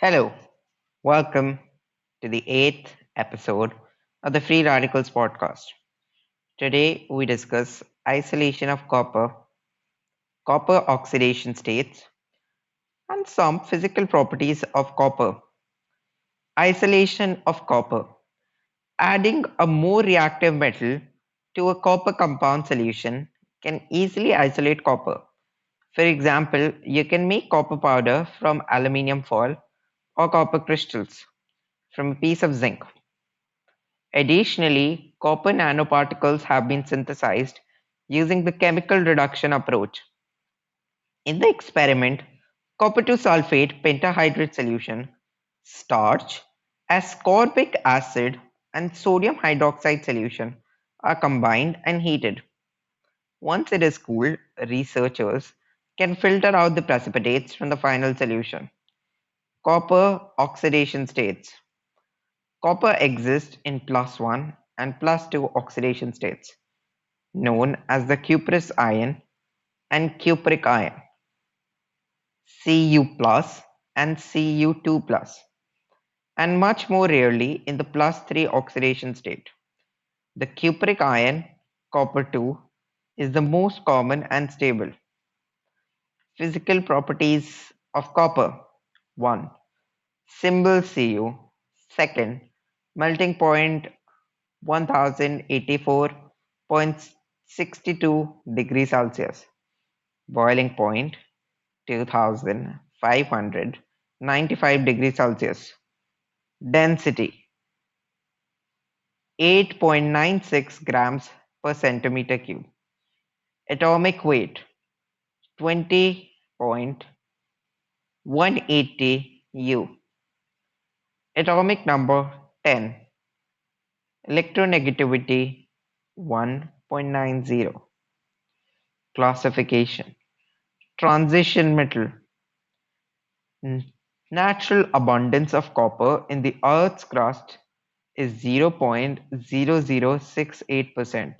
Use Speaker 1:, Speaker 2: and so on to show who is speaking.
Speaker 1: Hello, welcome to the eighth episode of the Free Radicals podcast. Today we discuss isolation of copper, copper oxidation states, and some physical properties of copper. Isolation of copper. Adding a more reactive metal to a copper compound solution can easily isolate copper. For example, you can make copper powder from aluminium foil or copper crystals from a piece of zinc. Additionally, copper nanoparticles have been synthesized using the chemical reduction approach. In the experiment, copper 2 sulfate pentahydrate solution, starch, ascorbic acid, and sodium hydroxide solution are combined and heated. Once it is cooled, researchers can filter out the precipitates from the final solution. Copper oxidation states. Copper exists in plus 1 and plus 2 oxidation states, known as the cuprous ion and cupric ion, Cu plus and Cu2 plus, and much more rarely in the plus 3 oxidation state. The cupric ion, copper 2, is the most common and stable. Physical properties of copper 1. Symbol Cu. Second, melting point 1084.62 degrees Celsius. Boiling point 2595 degrees Celsius. Density 8.96 grams per centimeter cube. Atomic weight 20. 180U. Atomic number 10. Electronegativity 1.90. Classification Transition metal Natural abundance of copper in the Earth's crust is 0.0068%.